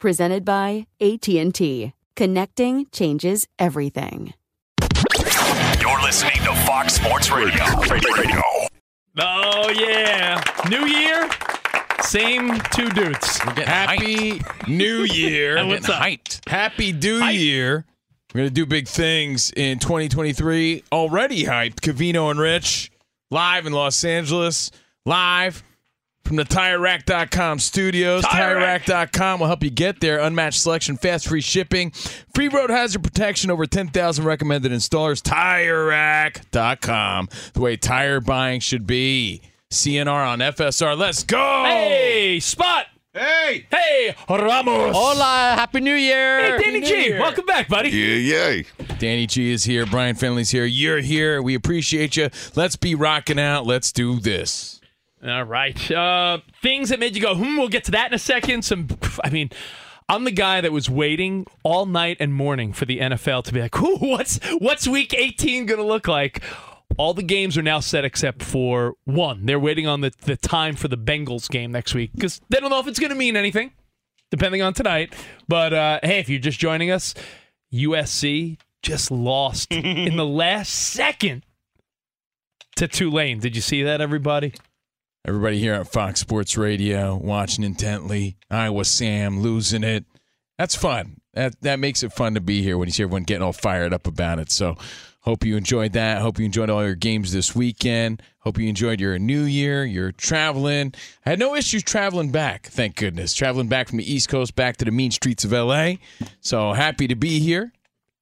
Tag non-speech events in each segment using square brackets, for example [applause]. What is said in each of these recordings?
Presented by AT&T. Connecting changes everything. You're listening to Fox Sports Radio. Radio. Oh, yeah. New year, same two dudes. Happy New [laughs] Year. And what's up? Hyped. Happy New Year. We're going to do big things in 2023. Already hyped. Covino and Rich live in Los Angeles. Live from the TireRack.com studios. Tire Rack. TireRack.com will help you get there. Unmatched selection, fast free shipping, free road hazard protection, over 10,000 recommended installers. TireRack.com, the way tire buying should be. CNR on FSR. Let's go. Hey, Spot. Hey. Hey, Ramos. Hola, Happy New Year. Hey, Danny G. Welcome back, buddy. Yeah, yay. Danny G is here. Brian Finley's here. You're here. We appreciate you. Let's be rocking out. Let's do this. All right. Uh, things that made you go, hmm, we'll get to that in a second. Some, I mean, I'm the guy that was waiting all night and morning for the NFL to be like, what's what's week 18 going to look like? All the games are now set except for one. They're waiting on the, the time for the Bengals game next week because they don't know if it's going to mean anything, depending on tonight. But uh, hey, if you're just joining us, USC just lost [laughs] in the last second to Tulane. Did you see that, everybody? Everybody here at Fox Sports Radio watching intently. Iowa Sam losing it. That's fun. That that makes it fun to be here when you see everyone getting all fired up about it. So hope you enjoyed that. Hope you enjoyed all your games this weekend. Hope you enjoyed your new year. You're traveling. I had no issues traveling back, thank goodness. Traveling back from the East Coast back to the mean streets of LA. So happy to be here.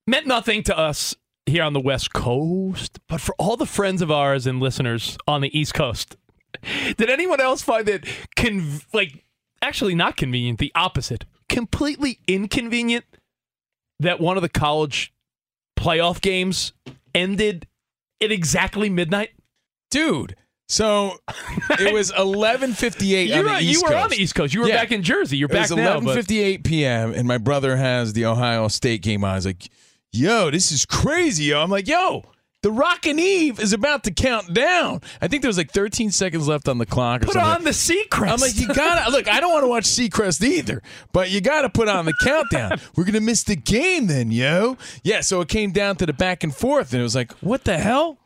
meant nothing to us here on the West Coast, but for all the friends of ours and listeners on the East Coast, did anyone else find it con- like actually not convenient, the opposite, completely inconvenient that one of the college playoff games ended at exactly midnight? Dude. So [laughs] it was 11:58 on You the were, East you were on the East Coast. You were Yeah. back in Jersey. You're It back was now. but- 11:58 p.m. and my brother has the Ohio State game on. I was like, "Yo, this is crazy, yo." I'm like, "Yo, the Rockin' Eve is about to count down." I think there was like 13 seconds left on the clock. Or Put something. on the Seacrest. I'm like, you gotta look. I don't want to watch Seacrest either, but you gotta put on the countdown. [laughs] We're gonna miss the game then, yo. Yeah, so it came down to the back and forth, and it was like, what the hell?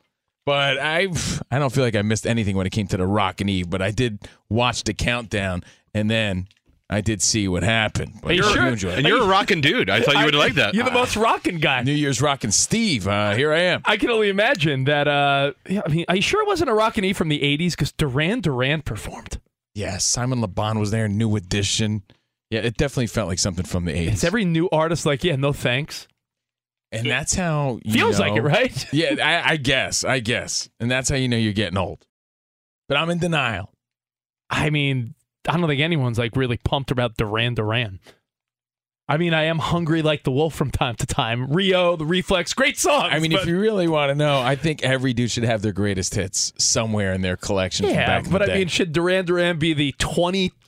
But I, I don't feel like I missed anything when it came to the Rockin' Eve. But I did watch the countdown, and then I did see what happened. But Are you I hope sure? enjoyed it. And you're a rocking dude. I thought you would like that. You're the most rocking guy. New Year's rocking Steve. Uh, here I am. I can only imagine that. Uh, yeah, I mean, are you sure it wasn't a rockin' E from the '80s? Because Duran Duran performed. Yes, Simon Le Bon was there. New edition. Yeah, it definitely felt like something from the 80s. It's every new artist like, yeah, no thanks. And that's how you Feels like it, right? [laughs] Yeah, I, I guess. I guess. And that's how you know you're getting old. But I'm in denial. I mean, I don't think anyone's like really pumped about Duran Duran. I mean, I am hungry like the wolf from time to time. Rio, the Reflex, great song. I mean, but, if you really want to know, I think every dude should have their greatest hits somewhere in their collection. yeah, but I mean, should Duran Duran be the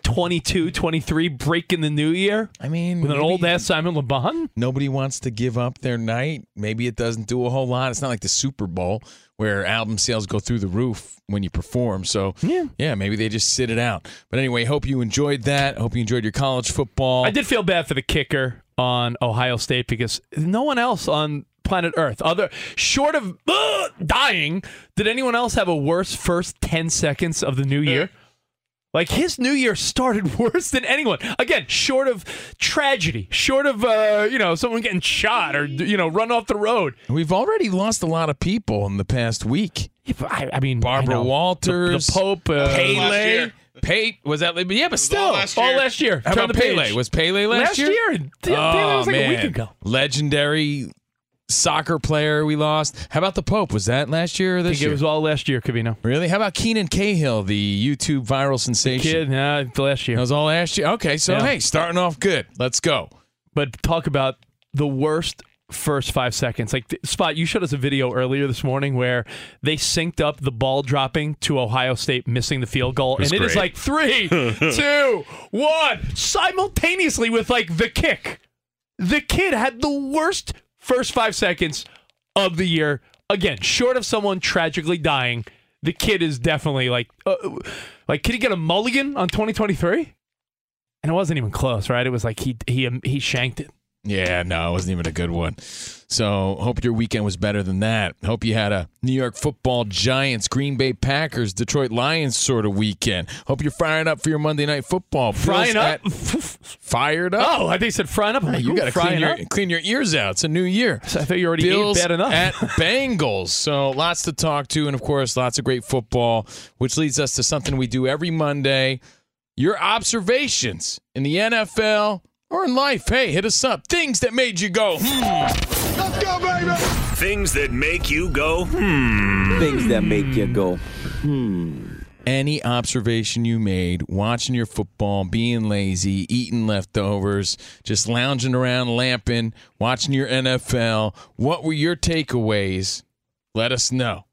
22, 23, breaking the new year I mean, with an maybe old ass Simon Le Bon. Nobody wants to give up their night. Maybe it doesn't do a whole lot. It's not like the Super Bowl where album sales go through the roof when you perform. So Yeah. yeah, maybe they just sit it out. But anyway, hope you enjoyed that. Hope you enjoyed your college football. I did feel bad for the kicker on Ohio State because no one else on planet Earth, other short of uh, dying, did anyone else have a worse first 10 seconds of the new year? Like his new year started [laughs] worse than anyone. Again, short of tragedy, short of uh, you know someone getting shot or you know run off the road. We've already lost a lot of people in the past week. Yeah, I, I mean, Barbara I know. The- Walters, the, Pope, uh, Last Pele. Pate was that? Yeah, but still, all last all year. last year. How about the page. Pele? Was Pele last, year? last year? Yeah, Pele oh was like man, a week ago. legendary soccer player we lost. How about the Pope? Was that last year or I this think year? it was all last year, Covino. really? How about Keenan Cahill, the YouTube viral sensation? Kid, nah, the last year. That was all last year. Okay, so Yeah. hey, starting off good. Let's go. but talk about the worst first five seconds. Like Spot, you showed us a video earlier this morning where they synced up the ball dropping to Ohio State missing the field goal, and was it is great. like three, [laughs] two, one, simultaneously with like the kick. The kid had the worst first five seconds of the year. Again, short of someone tragically dying, the kid is definitely like, uh, like, could he get a mulligan on 2023? And it wasn't even close, right? It was like he he um, he shanked it. Yeah, no, it wasn't even a good one. So hope your weekend was better than that. Hope you had a New York Football Giants, Green Bay Packers, Detroit Lions sort of weekend. Hope you're firing up for your Monday night football. Frying up? fired up. Oh, I think they said frying up. You got to clean your up. clean your ears out. It's a new year. I thought you already Bills ate bad enough. at [laughs] Bengals. So lots to talk to, and of course, lots of great football, which leads us to something we do every Monday. Your observations in the NFL or in life. Hey, hit us up. Things that made you go, hmm. Things that make you go, hmm. Things that make you go. Any observation you made watching your football, being lazy, eating leftovers, just lounging around, lamping, watching your NFL. What were your takeaways? Let us know.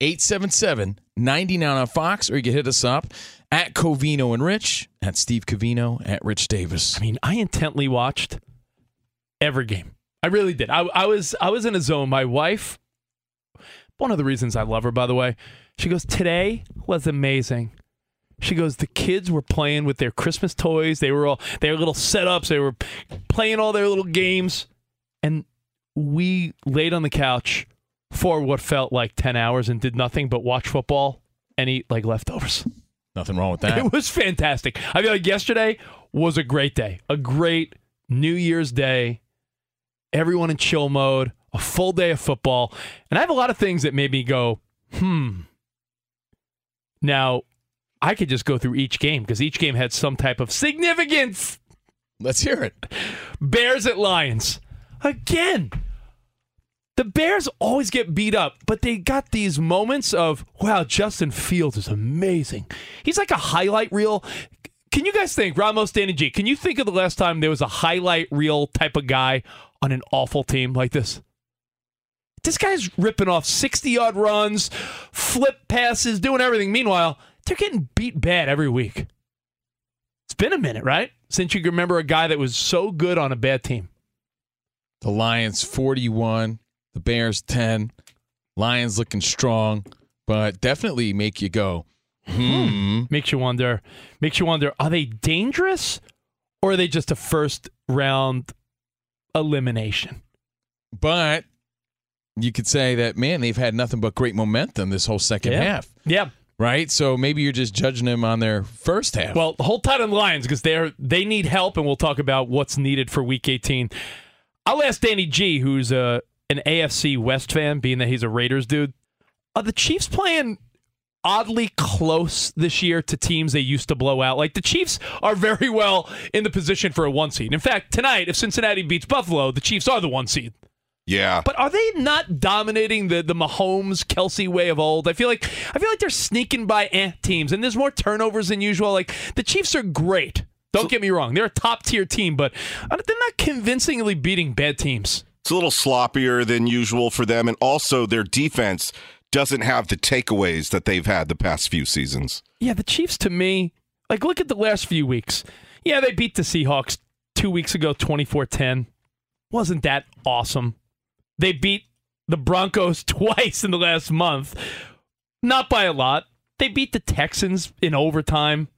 877 99 on Fox, or you can hit us up at Covino and Rich, at Steve Covino, at Rich Davis. I mean, I intently watched every game. I really did. I, I was I was in a zone. My wife, one of the reasons I love her, by the way, she goes, Today was amazing. She goes, the kids were playing with their Christmas toys. They were all their little setups. They were playing all their little games. And we laid on the couch for what felt like 10 hours and did nothing but watch football and eat like leftovers. [laughs] Nothing wrong with that. It was fantastic. I feel like yesterday was a great day, a great New Year's Day. Everyone in chill mode, a full day of football, and I have a lot of things that made me go, hmm. Now, I could just go through each game because each game had some type of significance. Let's hear it. Bears at Lions. Again, the Bears always get beat up, but they got these moments of, wow, Justin Fields is amazing. He's like a highlight reel. Can you guys think, Ramos, Danny G, can you think of the last time there was a highlight reel type of guy on an awful team like this? This guy's ripping off 60 yard runs, flip passes, doing everything. Meanwhile, they're getting beat bad every week. It's been a minute, right? Since you remember a guy that was so good on a bad team. The Lions 41, the Bears 10. Lions looking strong, but definitely make you go, hmm. Makes you wonder. Makes you wonder. Are they dangerous, or are they just a first round elimination? But you could say that, man, they've had nothing but great momentum this whole second Yeah. half, Yeah. right? So maybe you're just judging them on their first half. Well, hold tight on the Lions because they're they need help, and we'll talk about what's needed for Week 18. I'll ask Danny G, who's a an AFC West fan, being that he's a Raiders dude. Are the Chiefs playing oddly close this year to teams they used to blow out? Like the Chiefs are very well in the position for a one seed. In fact, tonight, if Cincinnati beats Buffalo, the Chiefs are the one seed. Yeah. But are they not dominating the the Mahomes Kelsey way of old? I feel like I feel like they're sneaking by eh, teams, and there's more turnovers than usual. Like the Chiefs are great. Don't get me wrong; they're a top tier team, but they're not convincingly beating bad teams. It's a little sloppier than usual for them. And also, their defense doesn't have the takeaways that they've had the past few seasons. Yeah, the Chiefs to me Like, look at the last few weeks. Yeah, they beat the Seahawks two weeks ago, 24 10. Wasn't that awesome? They beat the Broncos [laughs] twice in the last month. Not by a lot. They beat the Texans in overtime.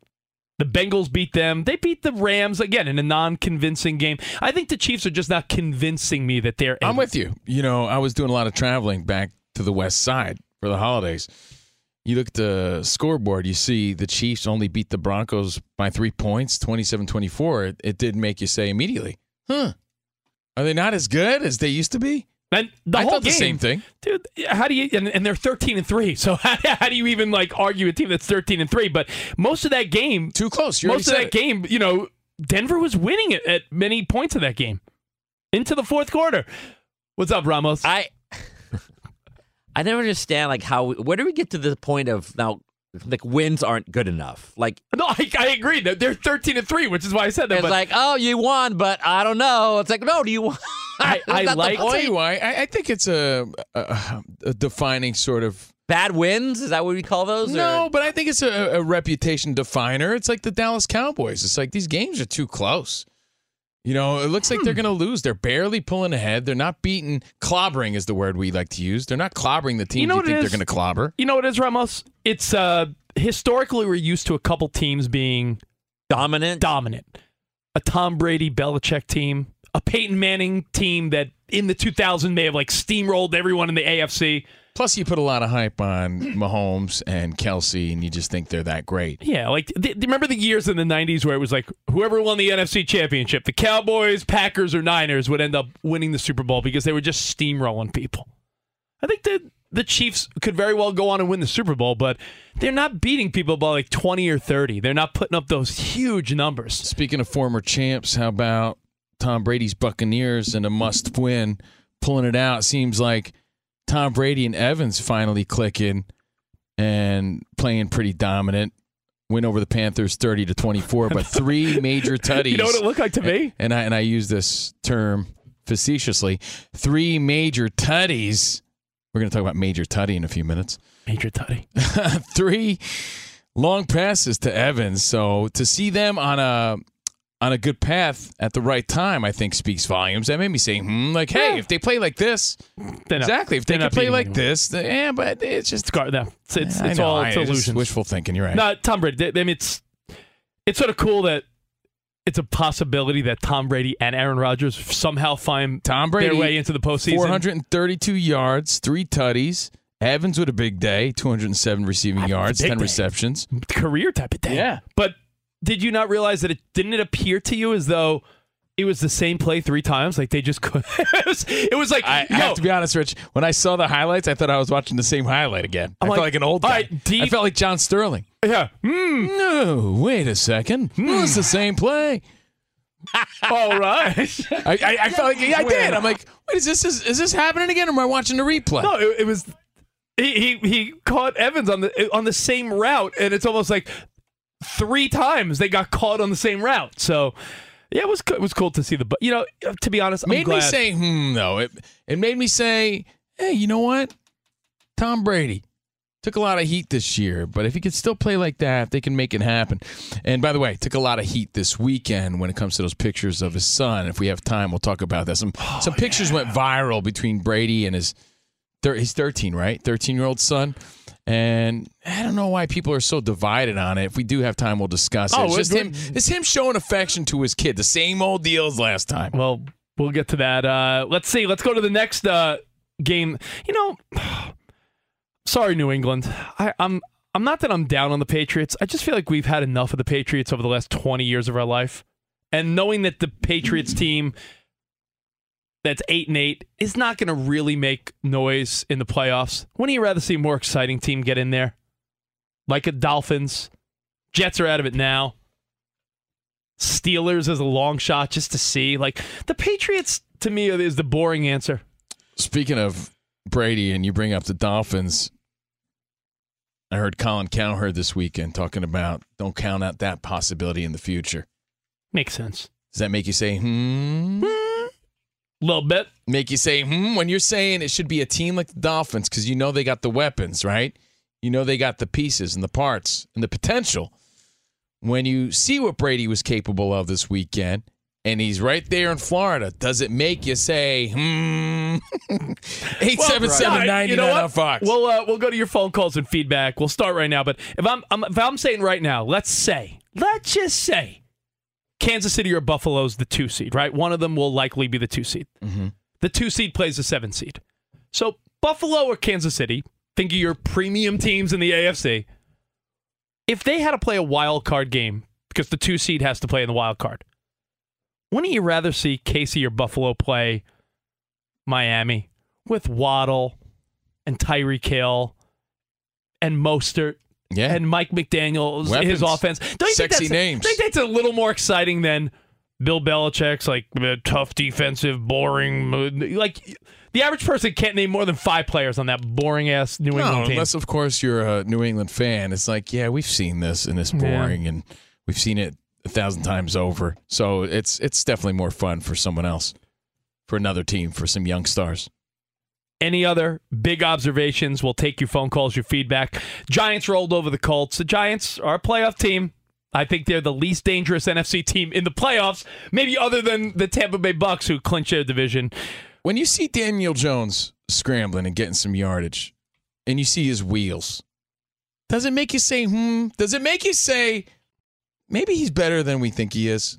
The Bengals beat them. They beat the Rams again in a non-convincing game. I think the Chiefs are just not convincing me that they're. I'm with you. You know, I was doing a lot of traveling back to the West Side for the holidays. You look at the scoreboard, you see the Chiefs only beat the Broncos by three points, 27 24. It, it did make you say immediately, huh? Are they not as good as they used to be? And the I whole thought the same thing. dude. How do you? And, and they're thirteen and three. So [laughs] how, how do you even like argue a team that's thirteen and three? But most of that game, Too close. You most of that it. game, you know, Denver was winning it at many points of that game into the fourth quarter. What's up, Ramos? I [laughs] I never understand like how where do we get to the point of now like wins aren't good enough. Like [laughs] no, I, I agree. They're, they're thirteen and three, which is why I said that. it's but like oh you won, but I don't know. It's like no, do you? Want? [laughs] I- I like- I'll tell you why. I, I think it's a, a, a defining sort of. bad wins. Is that what we call those? or- No, but I think it's a, a reputation definer. It's like the Dallas Cowboys. It's like these games are too close. You know, it looks like they're Hmm. going to lose. They're barely pulling ahead. They're not beating. Clobbering is the word we like to use. They're not clobbering the teams you, know what it think they're going to clobber. you know what it is, Ramos? It's uh historically we're used to a couple teams being dominant. dominant. A Tom Brady Belichick team, a Peyton Manning team that in the 2000s may have like steamrolled everyone in the AFC. Plus, you put a lot of hype on Mahomes and Kelsey, and you just think they're that great. Yeah, like th- remember the years in the 90s where it was like whoever won the NFC championship, the Cowboys, Packers, or Niners would end up winning the Super Bowl because they were just steamrolling people. I think that the Chiefs could very well go on and win the Super Bowl, but they're not beating people by like 20 or 30. They're not putting up those huge numbers. Speaking of former champs, how about Tom Brady's Buccaneers and a must win? Pulling it out seems like Tom Brady and Evans finally clicking and playing pretty dominant. Win over the Panthers 30 to 24, but three [laughs] major tutties. You know what it looked like to me? and I and I use this term facetiously. Three major tutties. We're going to talk about major tutty in a few minutes. Major Tutty. [laughs] three long passes to Evans. So to see them on a on a good path at the right time, I think speaks volumes. That made me say, hmm, like, hey, Yeah. if they play like this, They're not- exactly. If they could play like anyone. this, then, yeah, but it's just It's, gar- no, it's, it's, it's know, all I- it's illusions. wishful thinking. You're right. No, Tom Brady. I mean, it's it's sort of cool that it's a possibility that Tom Brady and Aaron Rodgers somehow find Tom Brady, their way into the postseason. 432 yards, three tutties. Evans with a big day, 207 receiving yards, 10 day. receptions. career type of day. Yeah. But did you not realize that it didn't it appear to you as though it was the same play three times? Like they just could. [laughs] it, was, it was like I, I have to be honest, Rich. When I saw the highlights, I thought I was watching the same highlight again. I'm I like, felt like an old guy. right, deep- I felt like John Sterling. yeah. Hmm. No, wait a second. it was the same play. [laughs] All right. [laughs] I, I, I felt like yeah, I did. I'm like, wait, is this is, is this happening again, or am I watching the replay? No, it, it was. He, he he caught Evans on the on the same route, and it's almost like three times they got caught on the same route. So yeah, it was co- it was cool to see the. bu- You know, to be honest, I'm made me say, hmm. Though it it made me say, hey, you know what? Tom Brady took a lot of heat this year, but if he could still play like that, they can make it happen. And by the way, took a lot of heat this weekend when it comes to those pictures of his son. If we have time, we'll talk about that. Some Oh, some pictures went viral between Brady and his thir- he's 13, right? 13 year old son. And I don't know why people are so divided on it. If we do have time, we'll discuss it. Oh, it's just him. It's him showing affection to his kid. The same old deal as last time. Well, we'll get to that. Uh, let's see. Let's go to the next uh, game. You know, [sighs] sorry, New England. I, I'm I'm not that I'm down on the Patriots. I just feel like we've had enough of the Patriots over the last 20 years of our life, and knowing that the Patriots team that's eight and eight is not going to really make noise in the playoffs. Wouldn't you rather see a more exciting team get in there, like a Dolphins? Jets are out of it now. Steelers as a long shot just to see. Like the Patriots to me is the boring answer. Speaking of Brady, and you bring up the Dolphins, I heard Colin Cowherd this weekend talking about don't count out that possibility in the future. Makes sense. Does that make you say hmm? A little bit. Make you say hmm when you're saying it should be a team like the Dolphins because you know they got the weapons, right? You know they got the pieces and the parts and the potential. when you see what Brady was capable of this weekend, and he's right there in Florida, does it make you say, hmm? [laughs] Eight seven seven ninety You know on Fox. We'll uh, we'll go to your phone calls and feedback. We'll start right now. But if I'm, I'm if I'm saying right now, let's say, let's just say, Kansas City or Buffalo's the two seed, right? One of them will likely be the two seed. Mm-hmm. The two seed plays the seven seed. So Buffalo or Kansas City, think of your premium teams in the AFC. If they had to play a wild card game because the two seed has to play in the wild card, wouldn't you rather see Casey or Buffalo play Miami with Waddle and Tyreek Hill and Mostert yeah. and Mike McDaniel's his offense? Don't you Sexy think that's, names. Think that's a little more exciting than Bill Belichick's like uh, tough defensive, boring? Like the average person can't name more than five players on that boring ass New England no, team. unless of course you're a New England fan. It's like, yeah, we've seen this and it's boring, and we've seen it a thousand times over. So it's it's definitely more fun for someone else, for another team, for some young stars. Any other big observations? We'll take your phone calls, your feedback. Giants rolled over the Colts. The Giants are a playoff team. I think they're the least dangerous NFC team in the playoffs, maybe other than the Tampa Bay Bucks, who clinched their division. When you see Daniel Jones scrambling and getting some yardage, and you see his wheels, does it make you say, hmm? Does it make you say, maybe he's better than we think he is,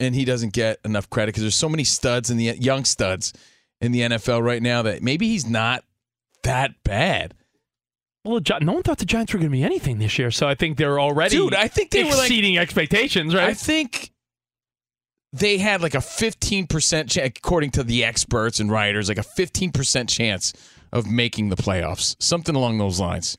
and he doesn't get enough credit because there's so many studs in the young studs in the NFL right now that maybe he's not that bad. Well, no one thought the Giants were going to be anything this year, so I think they're already Dude, I think they were like exceeding expectations, right? I think they had like a 15% chance, according to the experts and writers, like a 15% chance of making the playoffs, something along those lines.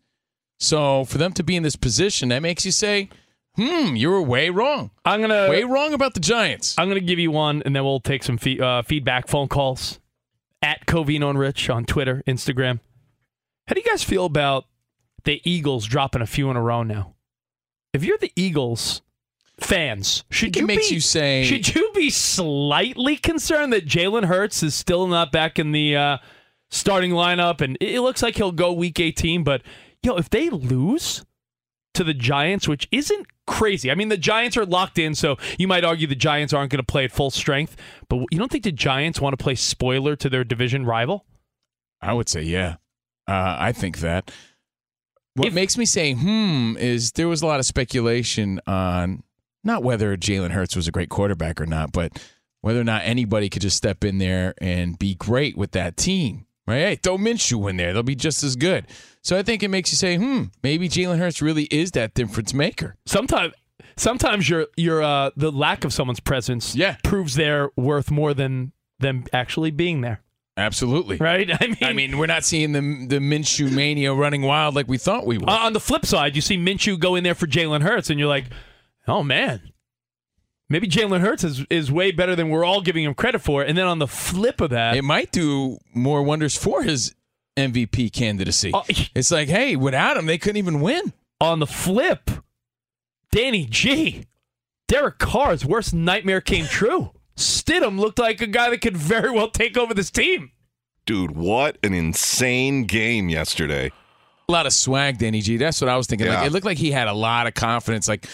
So for them to be in this position, that makes you say, hmm, you were way wrong. I'm gonna Way wrong about the Giants. I'm gonna give you one, and then we'll take some fee- uh, feedback, phone calls at Covino and Rich on Twitter, Instagram. How do you guys feel about the Eagles dropping a few in a row now? If you're the Eagles fans, should you makes be, you say- should you be slightly concerned that Jalen Hurts is still not back in the uh, starting lineup, and it looks like he'll go Week 18? But yo, if they lose to the Giants, which isn't crazy. I mean, the Giants are locked in, so you might argue the Giants aren't going to play at full strength. But you don't think the Giants want to play spoiler to their division rival? I would say, yeah. Uh, I think that. What If- makes me say, hmm, is there was a lot of speculation on not whether Jalen Hurts was a great quarterback or not, but whether or not anybody could just step in there and be great with that team. Right? Hey, throw Minshew in there. They'll be just as good. So I think it makes you say, hmm, maybe Jalen Hurts really is that difference maker. Sometimes, sometimes your your uh, the lack of someone's presence Yeah. proves they're worth more than them actually being there. Absolutely. Right? [laughs] I mean, I mean, we're not seeing the the Minshew mania running wild like we thought we would. Uh, on the flip side, you see Minshew go in there for Jalen Hurts, and you're like, oh man, maybe Jalen Hurts is, is way better than we're all giving him credit for. And then on the flip of that, it might do more wonders for his MVP candidacy. Oh, it's like, hey, without him, they couldn't even win. on the flip, Danny G, Derek Carr's worst nightmare came true. Stidham looked like a guy that could very well take over this team. Dude, what an insane game yesterday. A lot of swag, Danny G. That's what I was thinking. Yeah. Like, it looked like he had a lot of confidence. Like,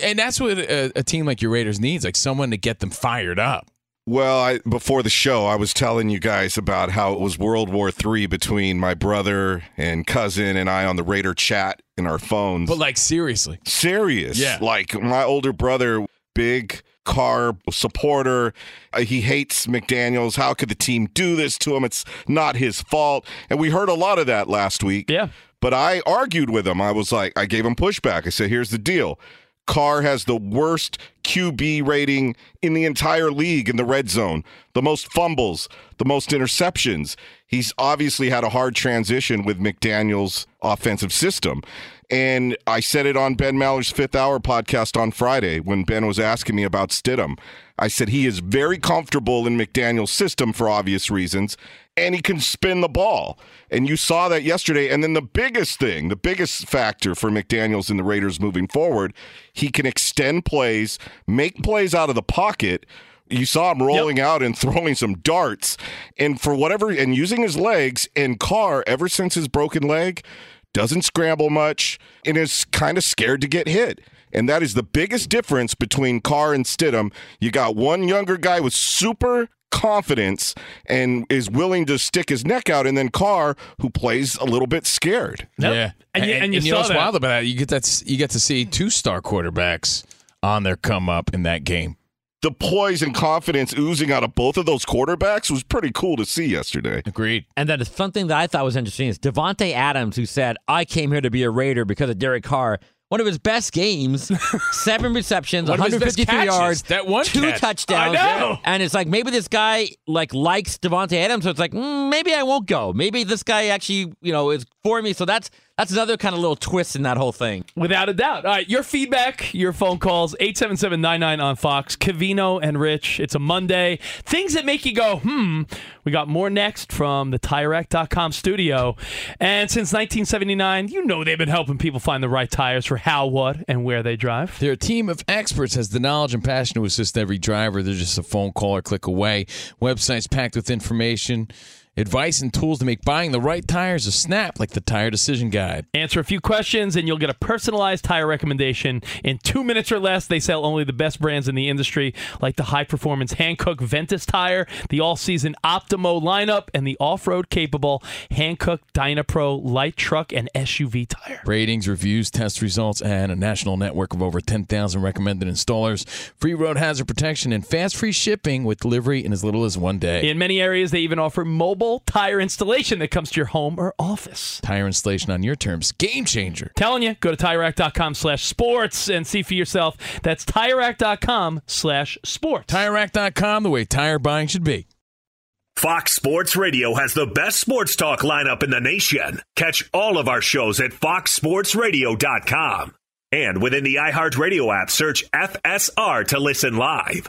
and that's what a, a team like your Raiders needs, like someone to get them fired up. Well, I, before the show, I was telling you guys about how it was World War III between my brother and cousin and I on the Raider chat in our phones. But like seriously, serious. Yeah. Like my older brother, big Carr supporter. Uh, he hates McDaniels. How could the team do this to him? It's not his fault. And we heard a lot of that last week. Yeah. But I argued with him. I was like, I gave him pushback. I said, here's the deal. Carr has the worst QB rating in the entire league in the red zone, the most fumbles, the most interceptions. He's obviously had a hard transition with McDaniel's offensive system. And I said it on Ben Maller's fifth hour podcast on Friday when Ben was asking me about Stidham. I said he is very comfortable in McDaniel's system for obvious reasons, and he can spin the ball. And you saw that yesterday. And then the biggest thing, the biggest factor for McDaniels and the Raiders moving forward, he can extend plays, make plays out of the pocket. You saw him rolling out and [laughs] throwing some darts, and for whatever, and using his legs. And Carr, ever since his broken leg, doesn't scramble much and is kind of scared to get hit. And that is the biggest difference between Carr and Stidham. You got one younger guy with super confidence and is willing to stick his neck out, and then Carr, who plays a little bit scared. Yep. Yeah, And you- and you know saw what's wild about that? You get that you get to see two star quarterbacks on their come up in that game. The poise and confidence oozing out of both of those quarterbacks was pretty cool to see yesterday. Agreed. And then something that I thought was interesting is Davante Adams, who said, "I came here to be a Raider because of Derek Carr." One of his best games, [laughs] seven receptions, One of his best 153 yards, That one two catch. touchdowns. I know. And it's like maybe this guy like likes Davante Adams, so it's like mm, maybe I won't go. Maybe this guy actually, you know, is for me. So that's that's another kind of little twist in that whole thing. Without a doubt. All right, your feedback, your phone calls, 877-99 on Fox, Covino and Rich. It's a Monday. Things that make you go, hmm. We got more next from the TireRack.com studio. And since 1979, you know they've been helping people find the right tires for how, what, and where they drive. Their team of experts has the knowledge and passion to assist every driver. They're just a phone call or click away. Websites packed with information, advice, and tools to make buying the right tires a snap, like the Tire Decision Guide. Answer a few questions, and you'll get a personalized tire recommendation in two minutes or less. They sell only the best brands in the industry, like the high performance Hankook Ventus tire, the all season Optimo lineup, and the off road capable Hankook Dynapro light truck and SUV tire. Ratings, reviews, test results, and a national network of over 10,000 recommended installers. Free road hazard protection and fast free shipping with delivery in as little as one day. In many areas, they even offer mobile tire installation that comes to your home or office. Tire installation on your terms. Game changer. Telling you, go to TireRack.com slash sports and see for yourself. That's TireRack.com slash sports. TireRack.com, the way tire buying should be. Fox Sports Radio has the best sports talk lineup in the nation. Catch all of our shows at foxsportsradio.com. And within the iHeartRadio app, search FSR to listen live.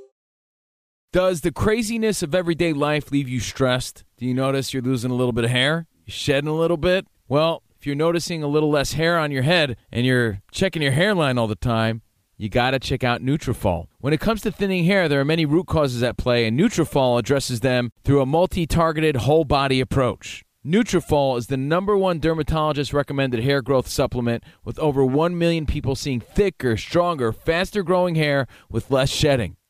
Does the craziness of everyday life leave you stressed? Do you notice you're losing a little bit of hair? You're shedding a little bit? Well, if you're noticing a little less hair on your head and you're checking your hairline all the time, you got to check out Nutrafol. When it comes to thinning hair, there are many root causes at play, and Nutrafol addresses them through a multi-targeted whole body approach. Nutrafol is the number one dermatologist recommended hair growth supplement with over 1 million people seeing thicker, stronger, faster growing hair with less shedding.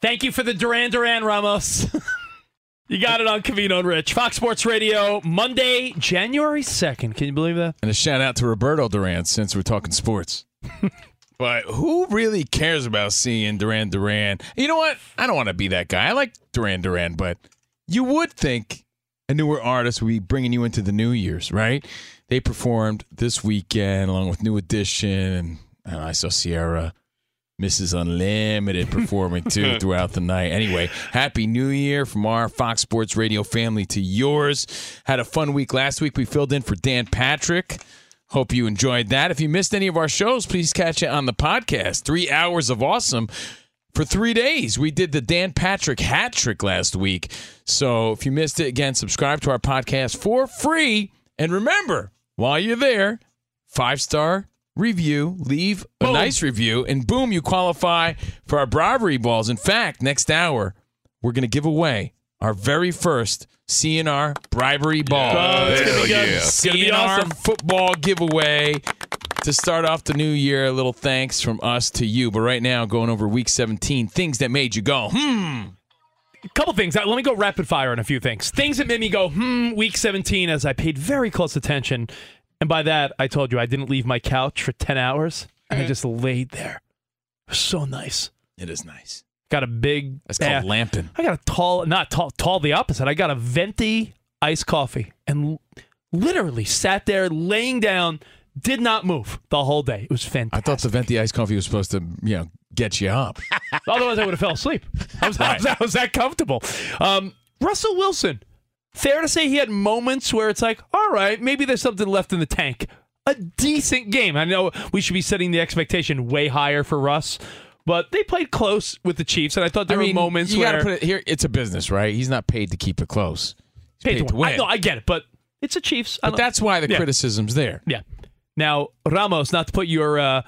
Thank you for the Duran Duran Ramos. [laughs] you got it on Covino and Rich. Fox Sports Radio, Monday, January 2nd. Can you believe that? And a shout out to Roberto Duran since we're talking sports. [laughs] but who really cares about seeing Duran Duran? You know what? I don't want to be that guy. I like Duran Duran, but you would think a newer artist would be bringing you into the New Year's, right? They performed this weekend along with New Edition, and uh, I saw Ciara. Mrs. Unlimited performing too [laughs] throughout the night. Anyway, happy new year from our Fox Sports Radio family to yours. Had a fun week last week. We filled in for Dan Patrick. Hope you enjoyed that. If you missed any of our shows, please catch it on the podcast. Three hours of awesome for three days. We did the Dan Patrick hat trick last week. So if you missed it, again, subscribe to our podcast for free. And remember, while you're there, five star review, leave a nice review, and boom, you qualify for our bribery balls. In fact, next hour, we're going to give away our very first CNR bribery ball. It's Oh, yeah. CNR awesome. football giveaway to start off the new year. A little thanks from us to you. But right now, going over week 17, things that made you go, hmm. A couple things. Let me go rapid fire on a few things. Things that made me go, hmm, week 17, as I paid very close attention and by that, I told you I didn't leave my couch for 10 hours. And I just laid there. It was so nice. It is nice. Got a big. That's called uh, lamping. I got a tall, not tall, tall the opposite. I got a venti iced coffee and l- literally sat there laying down, did not move the whole day. It was fantastic. I thought the venti iced coffee was supposed to, you know, get you up. [laughs] Otherwise, I would have fell asleep. [laughs] I was, I was, I was that comfortable. Um, Russell Wilson fair to say he had moments where it's like, all right, maybe there's something left in the tank. A decent game. I know we should be setting the expectation way higher for Russ, but they played close with the Chiefs, and I thought there I mean, were moments you where put it here. It's a business, right? He's not paid to keep it close. He's paid, paid, to to win. I, no, I get it, but it's a Chiefs. But that's why the Yeah. criticism's there. Yeah. Now Ramos, not to put your uh,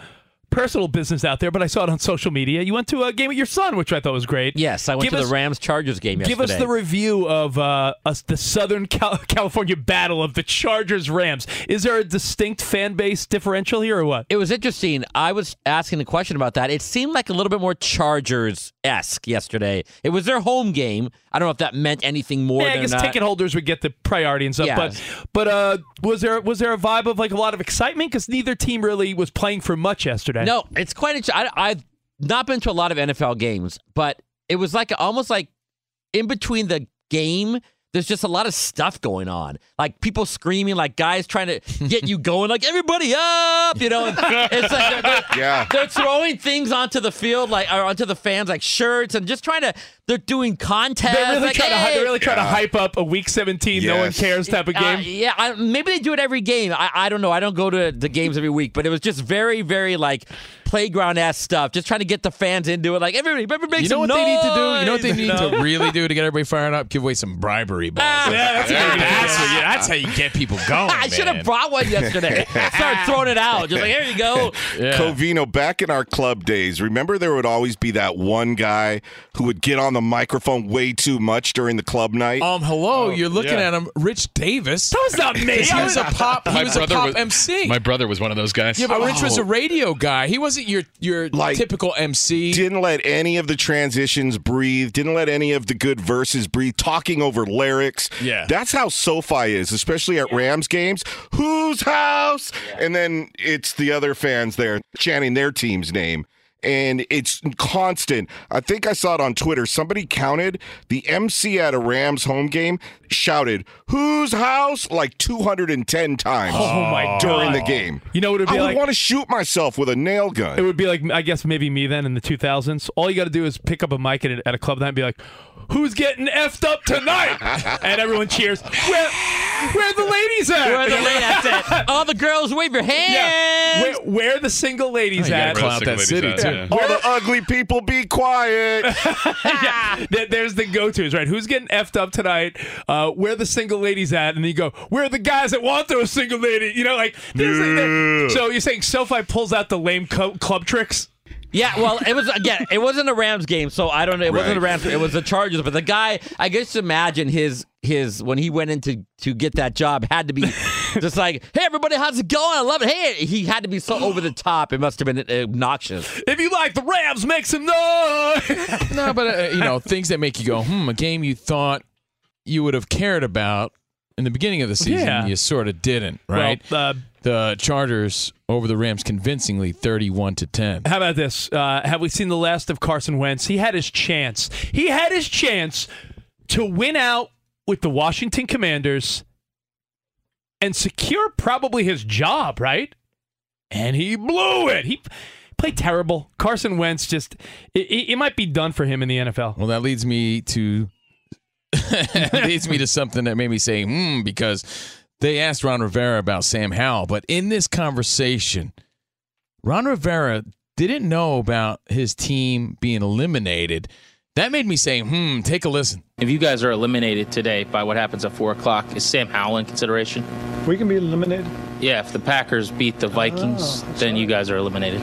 personal business out there, but I saw it on social media. You went to a game with your son, which I thought was great. Yes, I went Give to us- the Rams Chargers game yesterday. Give us the review of uh, us, the Southern Cal- [laughs] California battle of the Chargers Rams. Is there a distinct fan base differential here, or what? It was interesting. I was asking the question about that. It seemed like a little bit more Chargers esque yesterday. It was their home game. I don't know if that meant anything more Yeah, I guess not. ticket holders would get the priority and stuff. Yeah. But but uh, was there was there a vibe of like a lot of excitement because neither team really was playing for much yesterday? No, it's quite. Interesting. I, I've not been to a lot of NFL games, but it was like almost like in between the game. There's just a lot of stuff going on, like people screaming, like guys trying to get you going, like everybody up, you know. and It's like they're, they're- [laughs] Yeah. they're throwing things onto the field, like or onto the fans, like shirts, and just trying to. They're doing contests. They're really like, trying to they're really trying to hype up a Week 17, no one cares type of Uh, game. yeah, I, maybe they do it every game. I, I don't know. I don't go to the games every week, but it was just very, very like playground ass stuff. Just trying to get the fans into it. Like everybody, everybody make You know some what they need to do? You know what they noise. need to [laughs] really do to get everybody fired up? Give away some bribery balls. Ah. Yeah, that's a that's, what- yeah, that's how you get people [laughs] going. I should have man. brought one yesterday. [laughs] Started throwing it out. Just like here you go. Yeah. Covino, back in our club days, remember there would always be that one guy who would get on the microphone way too much during the club night. Um, hello, you're looking yeah. at him, Rich Davis. That [laughs] was not me. He was a pop. He My was a brother pop was MC. My brother was one of those guys. yeah, but Rich was Oh. a radio guy. He wasn't your your Like, typical MC. Didn't let any of the transitions breathe. Didn't let any of the good verses breathe. Talking over lyrics. Yeah. That's how SoFi is, especially at Rams games. Whose house? And then it's the other fans there chanting their team's name. And it's constant. I think I saw it on Twitter. Somebody counted the MC at a Rams home game shouted, Whose house? like 210 times Oh, my during God. the game. You know what it'd be I would want to shoot myself with a nail gun. It would be like I guess maybe me then in the 2000s. All you got to do is pick up a mic at a, at a club night and be like, "Who's getting effed up tonight?" [laughs] and everyone cheers. Where where are the ladies at? Where are the ladies at? All the girls wave your hands. Yeah. Where, where are the single ladies you gotta at? clown that city too. All the ugly people be quiet. [laughs] yeah, there's the go-tos, right? Who's getting effed up tonight? Uh, where are the single ladies at? And then you go, where are the guys that want those single ladies? You know, like, there's like Yeah. so you're saying SoFi pulls out the lame co- club tricks? Yeah, well, it was again. It wasn't a Rams game, so I don't know. It wasn't a Rams. It was the Chargers. But the guy, I guess, imagine his his when he went into to, to get that job had to be [laughs] just like, hey, everybody, how's it going? I love it. Hey, he had to be so over the top. It must have been obnoxious. If you like the Rams, make some noise. [laughs] no, but uh, you know things that make you go, hmm. A game you thought you would have cared about in the beginning of the season, Yeah. you sort of didn't, right? Well, uh, the Chargers over the Rams convincingly, thirty-one to ten. How about this? Uh, have we seen the last of Carson Wentz? He had his chance. He had his chance to win out with the Washington Commanders and secure probably his job, right? And he blew it. He played terrible. Carson Wentz just, it, it, it might be done for him in the NFL. Well, that leads me to [laughs] leads me to something that made me say, hmm, because they asked Ron Rivera about Sam Howell, but in this conversation, Ron Rivera didn't know about his team being eliminated. That made me say, hmm, take a listen. If you guys are eliminated today by what happens at four o'clock, is Sam Howell in consideration? We can be eliminated. Yeah, if the Packers beat the Vikings, then you guys are eliminated.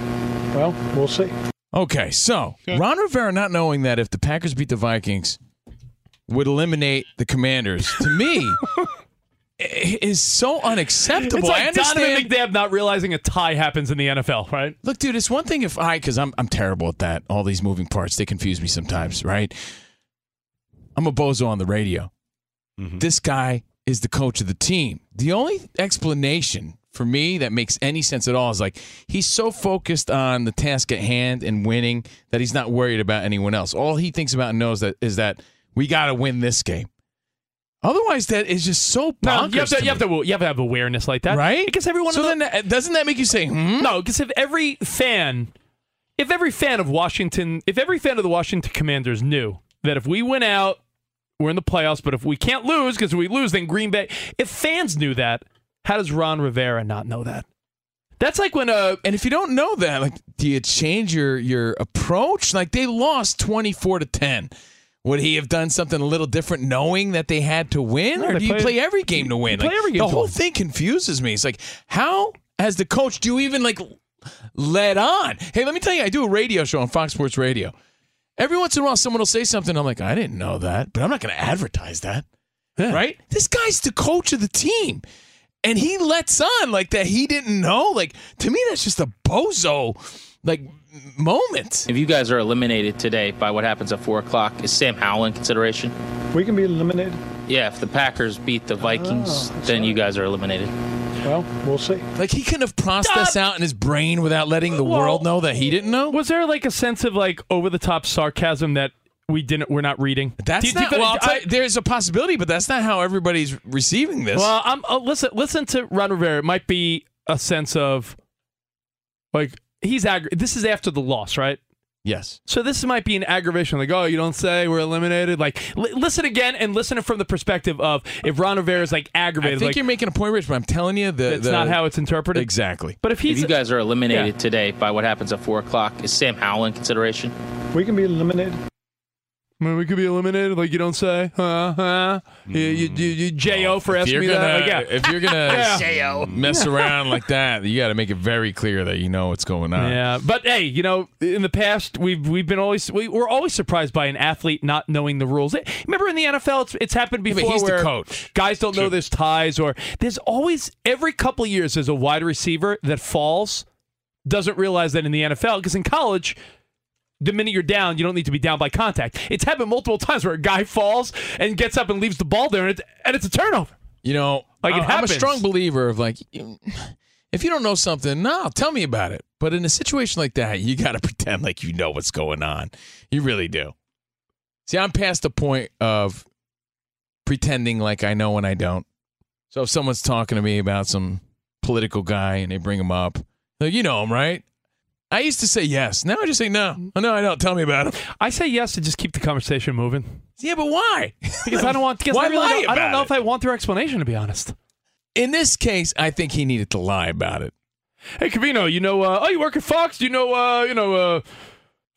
Well, we'll see. Okay, so Ron Rivera not knowing that if the Packers beat the Vikings would eliminate the Commanders, to me, i- [laughs] is so unacceptable. It's I like understand. Donovan McNabb not realizing a tie happens in the NFL, right? Look, dude, it's one thing if I, because I'm I'm terrible at that. All these moving parts, they confuse me sometimes, right? I'm a bozo on the radio. Mm-hmm. This guy is the coach of the team. The only explanation for me that makes any sense at all is like he's so focused on the task at hand and winning that he's not worried about anyone else. All he thinks about and knows that is that we got to win this game. Otherwise, that is just so No, bonkers. you have to, to you have to you have to have awareness like that, Right? Because everyone. So then, that- doesn't that make you say, hmm? No, because if every fan, if every fan of Washington, if every fan of the Washington Commanders knew that if we win out, we're in the playoffs, but if we can't lose because we lose, then Green Bay. If fans knew that, how does Ron Rivera not know that? That's like when uh And if you don't know that, like, do you change your your approach? Like they lost twenty four to ten. Would he have done something a little different, knowing that they had to win, No, or do you play- play every game to win? play Like, every game the whole win. thing confuses me. It's like, how, has the coach, do you even like let on? Hey, let me tell you, I do a radio show on Fox Sports Radio. Every once in a while, someone will say something. I'm like, I didn't know that, but I'm not going to advertise that. Right? This guy's the coach of the team. And he lets on like that he didn't know. Like, to me, that's just a bozo, like, moment. If you guys are eliminated today by what happens at four o'clock, is Sam Howell in consideration? We can be eliminated. Yeah, if the Packers beat the Vikings, then you guys are eliminated. Well, we'll see. Like, he couldn't have processed out in his brain without letting the world know that he didn't know. Was there like a sense of like over the top sarcasm that we didn't we're not reading? That's you- not. you- well, I'll I- you, there's a possibility, but that's not how everybody's receiving this. Well, I'm uh, listen. Listen to Ron Rivera. It might be a sense of like he's aggra- This is after the loss, right? yes. So this might be an aggravation. Like, oh, you don't say we're eliminated. Like, li- listen again and listen from the perspective of if Ron Rivera is like aggravated. I think like, you're making a point, Rich, but I'm telling you, the, that's the- not how it's interpreted. exactly. But if If you guys are eliminated Yeah. today by what happens at four o'clock, is Sam Howell in consideration? We can be eliminated. Well, we could be eliminated. Like you don't say, huh? Huh? You, you, you, you jo for If asking me gonna, that. Like, yeah. if you're gonna [laughs] Yeah. mess around like that, you got to make it very clear that you know what's going on. Yeah, but hey, you know, in the past we've we've been always we, we're always surprised by an athlete not knowing the rules. Remember in the NFL, it's, it's happened Yeah, before but he's the where coach. guys don't know there's ties, or there's always every couple of years there's a wide receiver that falls, doesn't realize that in the NFL because in college. The minute you're down, you don't need to be down by contact. It's happened multiple times where a guy falls and gets up and leaves the ball there, and it's, and it's a turnover. You know, Like, it I'm a strong believer of like, If you don't know something, no, tell me about it. But in a situation like that, you got to [laughs] pretend like you know what's going on. You really do. See, I'm past the point of pretending like I know when I don't. So if someone's talking to me about some political guy and they bring him up, like, you know him, right? I used to say yes. Now I just say no. Oh, no, I don't. Tell me about it. I say yes to just keep the conversation moving. Yeah, but why? Because I don't want. Because [laughs] Why I, really don't, I don't know it? if I want their explanation. To be honest. In this case, I think he needed to lie about it. Hey, Covino, you know, uh, oh, you work at Fox? Do you know, uh, you know, uh,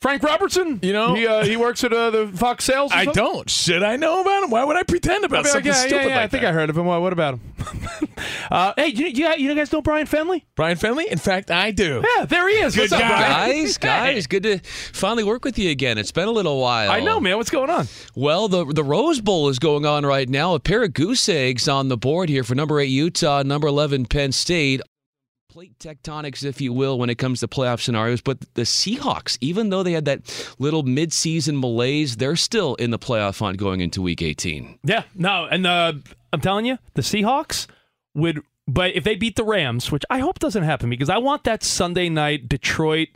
Frank Robertson? You know, he uh, he works at uh, the Fox Sales. or I something? don't. Should I know about him? Why would I pretend about I'll be like, something yeah, stupid yeah, yeah, like I think that? I heard of him. What, what about him? [laughs] uh, hey, you, you, you guys know Brian Fenley? Brian Fenley? In fact, I do. Yeah, there he is. What's Good up. Brian? Guys, [laughs] guys, good to finally work with you again. It's been a little while. I know, man. What's going on? Well, the the Rose Bowl is going on right now. A pair of goose eggs on the board here for number eight Utah, number eleven Penn State. Plate tectonics, if you will, when it comes to playoff scenarios. But the Seahawks, even though they had that little midseason malaise, they're still in the playoff hunt going into Week 18. Yeah, no, and uh, I'm telling you, the Seahawks would, but if they beat the Rams, which I hope doesn't happen, because I want that Sunday night Detroit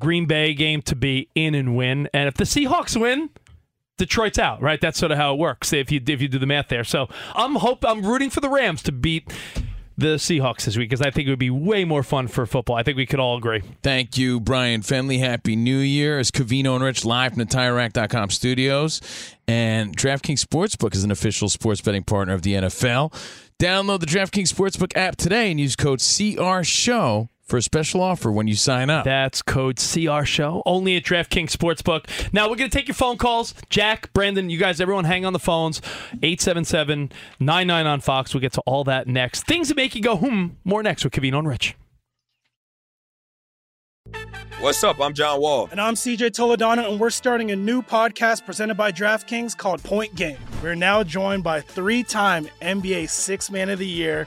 Green Bay game to be in and win, and if the Seahawks win. Detroit's out, right? That's sort of how it works if you if you do the math there. So I'm hope I'm rooting for the Rams to beat the Seahawks this week because I think it would be way more fun for football. I think we could all agree. Thank you, Brian Fenley. Happy New Year. As Covino and Rich live from the TireRack.com studios. And DraftKings Sportsbook is an official sports betting partner of the NFL. Download the DraftKings Sportsbook app today and use code CRSHOW for a special offer when you sign up. That's code CR Show only at DraftKings Sportsbook. Now we're going to take your phone calls. Jack, Brandon, you guys, everyone, hang on the phones. 877-99 on Fox. We'll get to all that next. Things that make you go hmm. More next with Covino and Rich. What's up? I'm John Wall. And I'm CJ Toledano, and we're starting a new podcast presented by DraftKings called Point Game. We're now joined by three time NBA Six Man of the Year,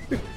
[laughs]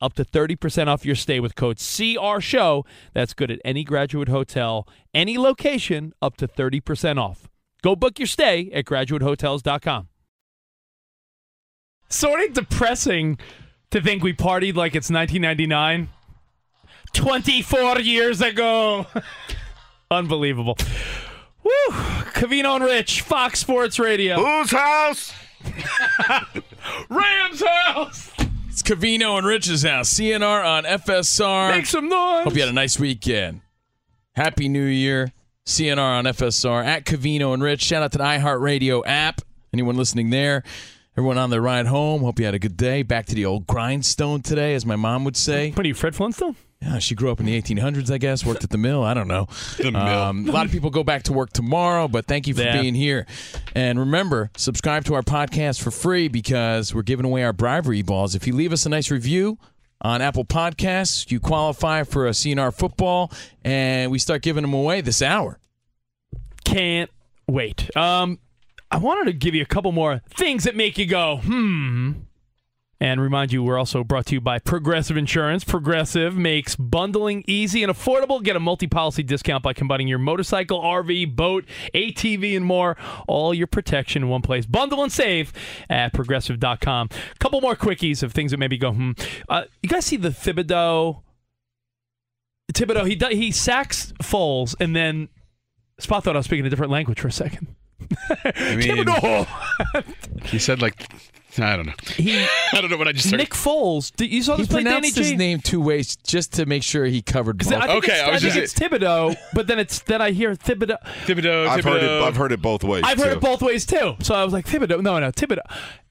up to 30% off your stay with code CR Show. That's good at any graduate hotel, any location, up to 30% off. Go book your stay at graduatehotels.com. Sort of depressing to think we partied like it's 1999. 24 years ago. [laughs] Unbelievable. Woo! Covino and Rich, Fox Sports Radio. Whose house? [laughs] Rams house. It's Covino and Rich's house. CNR on FSR. Make some noise. Hope you had a nice weekend. Happy New Year. CNR on FSR at Covino and Rich. Shout out to the iHeartRadio app. Anyone listening there? Everyone on their ride home. Hope you had a good day. Back to the old grindstone today, as my mom would say. What are you, Fred Flintstone? Yeah, she grew up in the 1800s, I guess. Worked at the mill. I don't know. The mill. Um, a lot of people go back to work tomorrow, but thank you for Yeah. being here. And remember, subscribe to our podcast for free because we're giving away our bribery balls. If you leave us a nice review on Apple Podcasts, you qualify for a CNR football, and we start giving them away this hour. Can't wait. Um, I wanted to give you a couple more things that make you go, hmm. And remind you, we're also brought to you by Progressive Insurance. Progressive makes bundling easy and affordable. Get a multi policy discount by combining your motorcycle, RV, boat, ATV, and more. All your protection in one place. Bundle and save at progressive.com. Couple more quickies of things that maybe go, hmm. Uh, you guys see the Thibodeaux? Thibodeaux, he, he sacks Foles, and then Spot thought I was speaking a different language for a second. I mean, [laughs] Thibodeaux! he said like, [laughs] I don't know. He, [laughs] I don't know what I just heard. Nick Foles. Did you saw He this play, Danny pronounced his G? name two ways just to make sure he covered both. I think Okay, it's, I was think just- it's Thibodeaux, but then it's then I hear Thibodeaux. Thibodeaux, I've heard it. I've heard it both ways. I've heard too. it both ways too. So I was like Thibodeaux. No, no, Thibodeaux.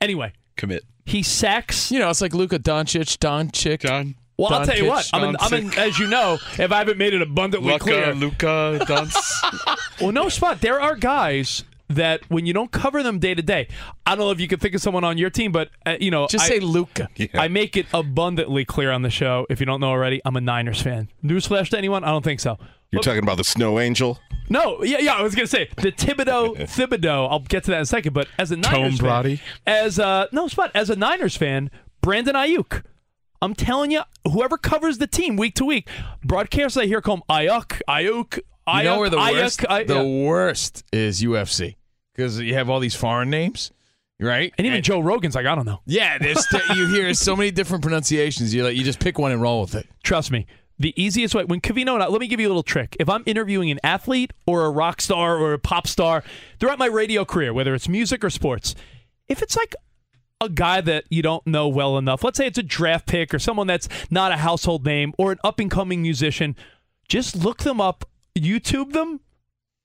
Anyway, Commit. he sacks. You know, it's like Luka Doncic, Doncic. John. Well, I'll tell you what. I'm, in, I'm in, as you know, if I haven't made it abundantly clear. Luca, Luca, Dunce. [laughs] Well, no, spot. There are guys that when you don't cover them day to day, I don't know if you could think of someone on your team, but uh, you know, Just I- say Luca. I make it abundantly clear on the show. If you don't know already, I'm a Niners fan. Newsflash to anyone? I don't think so. You're talking about the snow angel. No, yeah, yeah. I was gonna say the Thibodeaux, [laughs] Thibodeaux. I'll get to that in a second. But as a Niners fan, Brady? as a no spot, as a Niners fan, Brandon Aiyuk. I'm telling you, whoever covers the team week to week, broadcasters I hear call him Ayuk, Ayuk, Ayuk. You know where the Ayuk, worst? Ay- the yeah. worst is UFC because you have all these foreign names, right? and even Joe Rogan's like, I don't know. Yeah, there's you hear [laughs] so many different pronunciations. You like you just pick one and roll with it. Trust me. The easiest way when Covino and I, let me give you a little trick. If I'm interviewing an athlete or a rock star or a pop star throughout my radio career, whether it's music or sports, if it's like a guy that you don't know well enough, let's say it's a draft pick or someone that's not a household name or an up and coming musician, just look them up, YouTube them,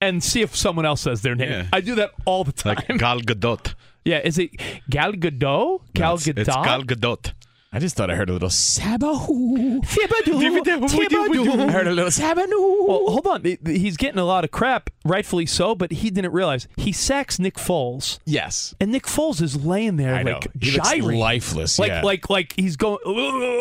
and see if someone else says their name. Yeah. I do that all the time. like Gal Gadot. yeah, is it Gal Gadot? Gal It's, it's Gadot? Gal Gadot. I just thought I heard a little. Thibodeaux. Thibodeaux. I heard a little Sabanu. Well, hold on. He's getting a lot of crap, rightfully so, but he didn't realize he sacks Nick Foles, Yes, and Nick Foles is laying there I like gyrating, lifeless. like yeah. like like he's going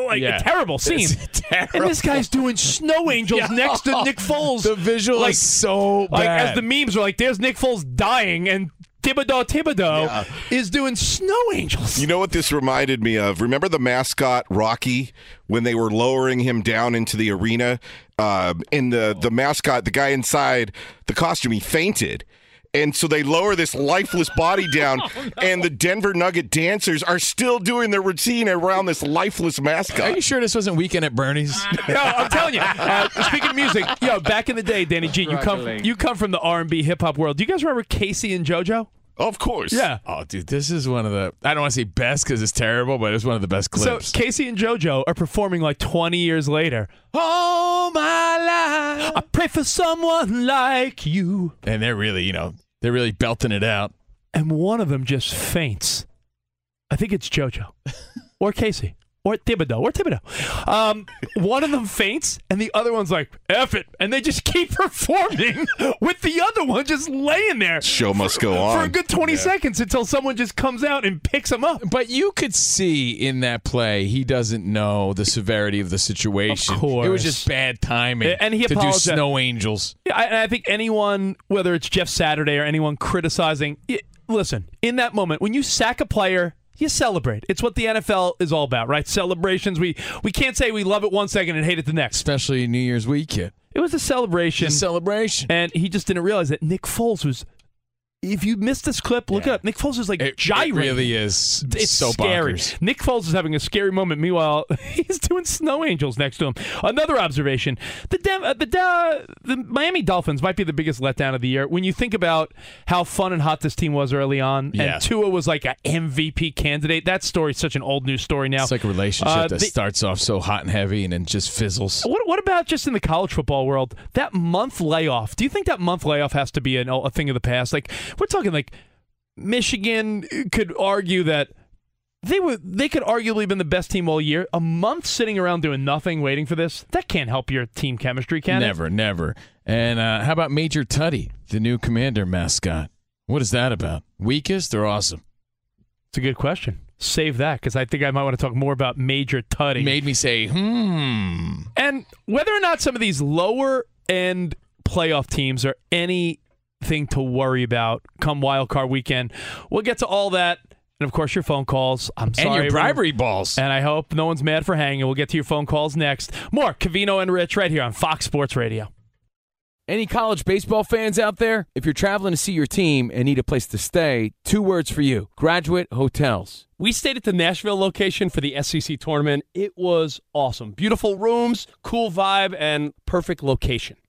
like Yeah. a terrible scene. It's [laughs] terrible. And this guy's doing snow [laughs] angels next to Nick [laughs] Foles. the visual like, is so like bad. as the memes are like, there's Nick Foles dying, and Thibodeaux Thibodeaux is doing snow angels. You know what this reminded me of? Remember the mascot Rocky when they were lowering him down into the arena, uh, and the the mascot, the guy inside the costume, he fainted. And so they lower this lifeless body [laughs] down, and the Denver Nugget dancers are still doing their routine around this lifeless mascot. Are you sure this wasn't Weekend at Bernie's? [laughs] no, I'm telling you. Uh, speaking of music, yo, back in the day, Danny G, you come you come from the R&B hip hop world. Do you guys remember K-Ci and JoJo? Of course. Yeah. Oh, dude, this is one of the. I don't want to say best because it's terrible, but it's one of the best clips. So K-Ci and JoJo are performing like 20 years later. All my life. I pray for someone like you. and they're really, you know, they're really belting it out. And one of them just faints. I think it's JoJo [laughs] or K-Ci or Thibodeaux or Thibodeaux. Um, one of them faints and the other one's like, F it. And they just [laughs] keep performing with the other one just laying there. Show must go on. For a good 20 seconds until someone just comes out and picks him up. But you could see in that play he doesn't know the severity of the situation. Of course. It was just bad timing. And he to do snow angels. Yeah, I, and I think anyone, whether it's Jeff Saturday or anyone criticizing, y listen, in that moment, when you sack a player, you celebrate. It's what the NFL is all about, right? Celebrations. We we can't say we love it one second and hate it the next. Especially New Year's weekend. It was a celebration. It's a celebration. And he just didn't realize that Nick Foles was. If you missed this clip, look it up. Nick Foles is like It, gyrating. it really is It's so scary. bonkers. Nick Foles is having a scary moment. Meanwhile, [laughs] he's doing snow angels next to him. Another observation: the uh, the Da- the Miami Dolphins might be the biggest letdown of the year. When you think about how fun and hot this team was early on, Yeah. and Tua was like an MVP candidate. That story's such an old news story now. It's like a relationship Uh, that the- starts off so hot and heavy and then just fizzles. What, what about just in the college football world? That month layoff. Do you think that month layoff has to be an, a thing of the past? Like we're talking like Michigan could argue that they were they could arguably been the best team all year. A month sitting around doing nothing, waiting for this that can't help your team chemistry, can it? never, never. And uh, how about Major Tuddy, the new commander mascot? What is that about? Weakest or awesome? It's a good question. Save that because I think I might want to talk more about Major Tuddy. Made me say, hmm. And whether or not some of these lower end playoff teams are anything to worry about come wild card weekend, we'll get to all that. And of course, your phone calls. I'm sorry. And your everyone. bribery balls. And I hope no one's mad for hanging. We'll get to your phone calls next. More Covino and Rich right here on Fox Sports Radio. Any college baseball fans out there? If you're traveling to see your team and need a place to stay, two words for you graduate hotels. We stayed at the Nashville location for the SEC tournament. It was awesome. Beautiful rooms, cool vibe, and perfect location.